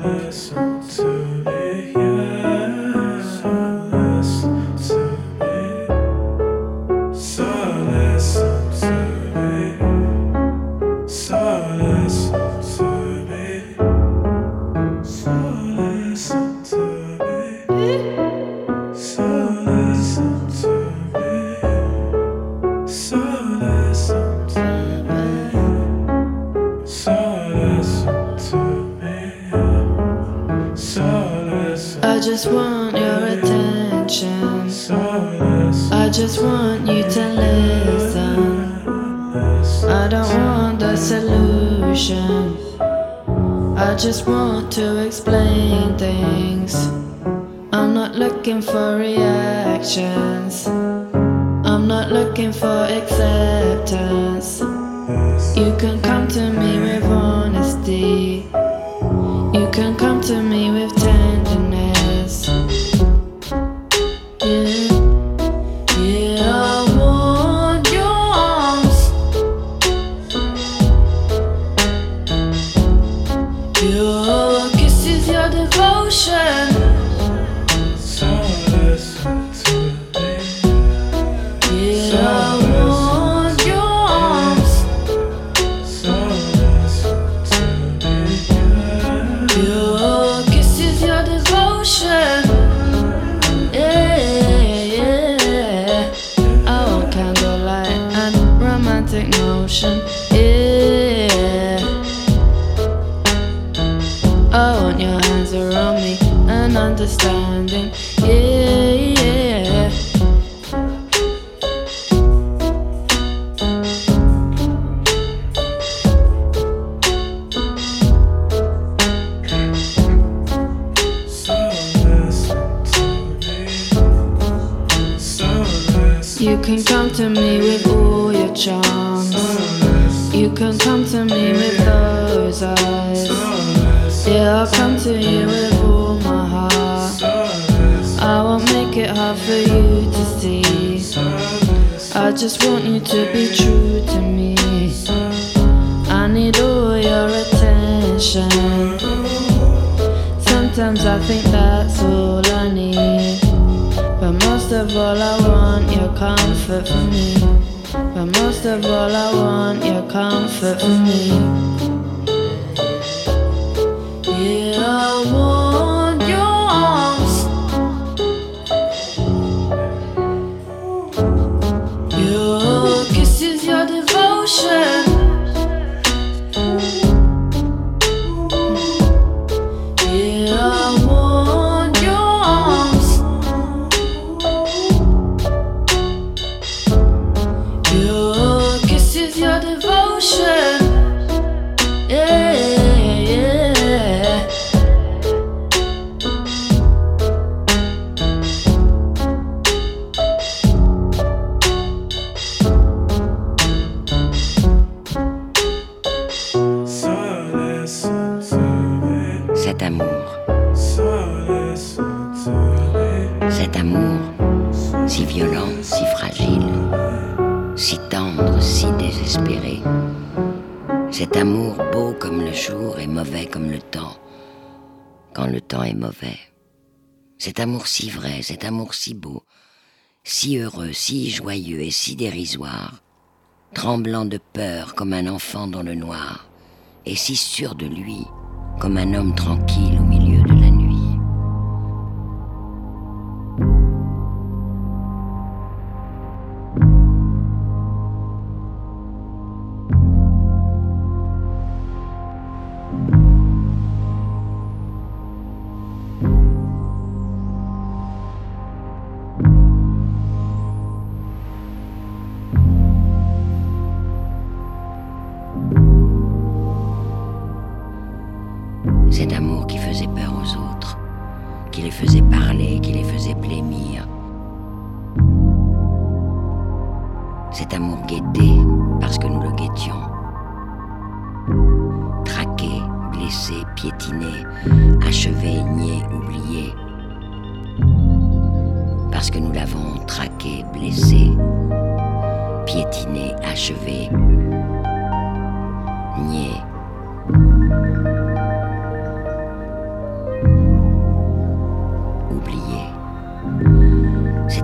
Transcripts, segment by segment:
listen to just want you to be true to me. I need all your attention. Sometimes I think that's all I need. But most of all, I want your comfort for me. But most of all, I want your comfort for me. Yeah, I want Cet amour si vrai, cet amour si beau, si heureux, si joyeux et si dérisoire, tremblant de peur comme un enfant dans le noir, et si sûr de lui comme un homme tranquille Cet amour qui faisait peur aux autres, qui les faisait parler, qui les faisait blêmir. Cet amour guetté parce que nous le guettions. Traqué, blessé, piétiné, achevé, nié, oublié. Parce que nous l'avons traqué, blessé, piétiné, achevé, nié.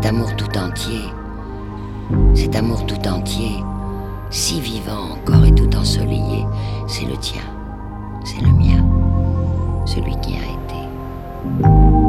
Cet amour tout entier, cet amour tout entier, si vivant encore et tout ensoleillé, c'est le tien, c'est le mien, celui qui a été.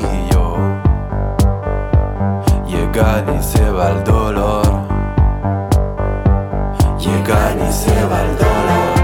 frío. Llega y se va el dolor. Llega y se va el dolor.